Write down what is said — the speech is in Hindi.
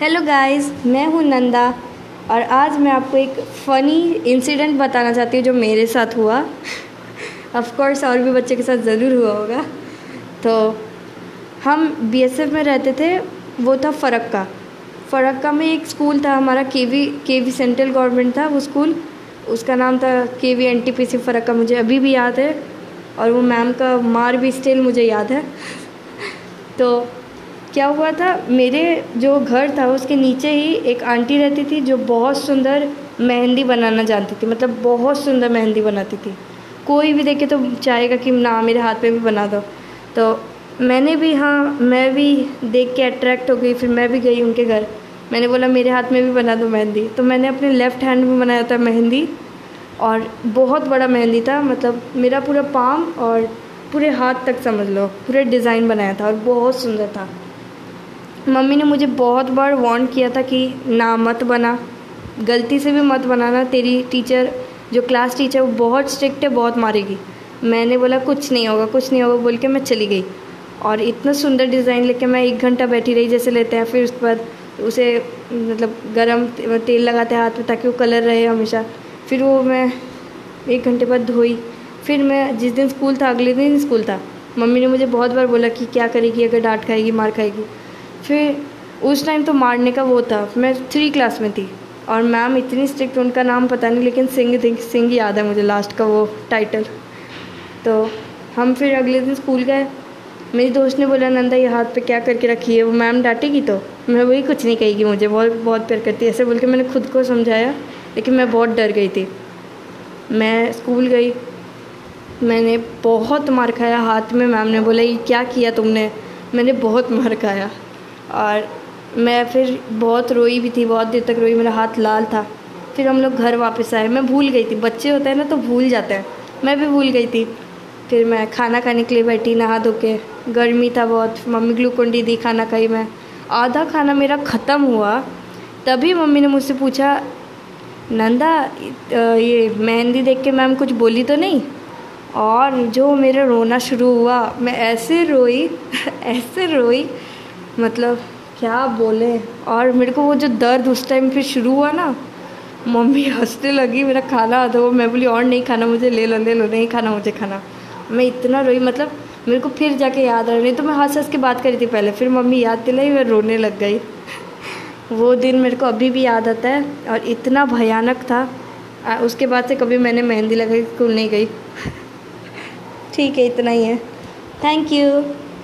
हेलो गाइस मैं हूँ नंदा और आज मैं आपको एक फ़नी इंसिडेंट बताना चाहती हूँ जो मेरे साथ हुआ। ऑफ़ कोर्स और भी बच्चे के साथ ज़रूर हुआ होगा। तो हम बीएसएफ में रहते थे, वो था फ़रक्का। फ़रक्का में एक स्कूल था, हमारा के वी के वी सेंट्रल गवर्नमेंट था वो स्कूल उसका नाम था K V N T P C Farakka, मुझे अभी भी याद है। और वो मैम का मार भी स्टिल मुझे याद है। तो क्या हुआ था? मेरे जो घर था, उसके नीचे ही एक आंटी रहती थी जो बहुत सुंदर मेहंदी बनाना जानती थी। मतलब बहुत सुंदर मेहंदी बनाती थी। कोई भी देखे तो चाहेगा कि ना, मेरे हाथ में भी बना दो। तो मैंने भी हाँ मैं भी देख के अट्रैक्ट हो गई, फिर मैं भी गई उनके घर। मैंने बोला, मेरे हाथ में भी बना दो मेहंदी। तो मैंने अपने लेफ़्ट हैंड में बनाया था मेहंदी, और बहुत बड़ा मेहंदी था। मतलब मेरा पूरा पाम और पूरे हाथ तक समझ लो, पूरे डिज़ाइन बनाया था और बहुत सुंदर था। मम्मी ने मुझे बहुत बार वार्न किया था कि ना मत बना, गलती से भी मत बनाना, तेरी टीचर जो क्लास टीचर वो बहुत स्ट्रिक्ट है, बहुत मारेगी। मैंने बोला, कुछ नहीं होगा, कुछ नहीं होगा, बोल के मैं चली गई। और इतना सुंदर डिज़ाइन लेके मैं एक घंटा बैठी रही, जैसे लेते हैं, फिर उसके बाद उसे मतलब गरम तेल लगाते हैं हाथ में, ताकि वो कलर रहे हमेशा। फिर वो मैं एक घंटे बाद धोई। फिर मैं जिस दिन स्कूल था, अगले दिन स्कूल था। मम्मी ने मुझे बहुत बार बोला कि क्या करेगी, अगर डांट खाएगी, मार खाएगी। फिर उस टाइम तो मारने का वो था। मैं थ्री क्लास में थी और मैम इतनी स्ट्रिक्ट उनका नाम पता नहीं, लेकिन सिंह सिंह याद है मुझे लास्ट का वो टाइटल तो हम फिर अगले दिन स्कूल गए। मेरी दोस्त ने बोला, नंदा, ये हाथ पे क्या करके रखी है? वो मैम डांटेगी तो। मैं वही कुछ नहीं कहेगी मुझे, बहुत बहुत प्यार करती ऐसे बोल के मैंने खुद को समझाया, लेकिन मैं बहुत डर गई थी। मैं स्कूल गई। मैंने बहुत मार खाया हाथ में। मैम ने बोला, ये क्या किया तुमने? मैंने बहुत मार खाया। और मैं फिर बहुत रोई भी थी, बहुत देर तक रोई, मेरा हाथ लाल था। फिर हम लोग घर वापस आए। मैं भूल गई थी। बच्चे होते हैं ना तो भूल जाते हैं। मैं भी भूल गई थी। फिर मैं खाना खाने के लिए बैठी, नहा धो के। गर्मी था बहुत। मम्मी ग्लूकोन डी दी, खाना खाई मैं। आधा खाना मेरा ख़त्म हुआ। तभी मम्मी ने मुझसे पूछा, नंदा ये मेहंदी देख के मैम कुछ बोली तो नहीं? और जो मेरा रोना शुरू हुआ, मैं ऐसे रोई ऐसे रोई मतलब क्या बोले? और मेरे को वो जो दर्द उस टाइम फिर शुरू हुआ ना, मम्मी हंसने लगी, मेरा खाना था वो। मैं बोली, और नहीं खाना मुझे, ले लो ले लो, नहीं खाना मुझे खाना। मैं इतना रोई मतलब मेरे को फिर जाके याद आ नहीं तो मैं हंस हंस के बात करी थी पहले, फिर मम्मी याद दिलाई, मैं रोने लग गई। वो दिन मेरे को अभी भी याद आता है, और इतना भयानक था। उसके बाद से कभी मैंने मेहंदी लगा स्कूल नहीं गई। ठीक है, इतना ही है। Thank you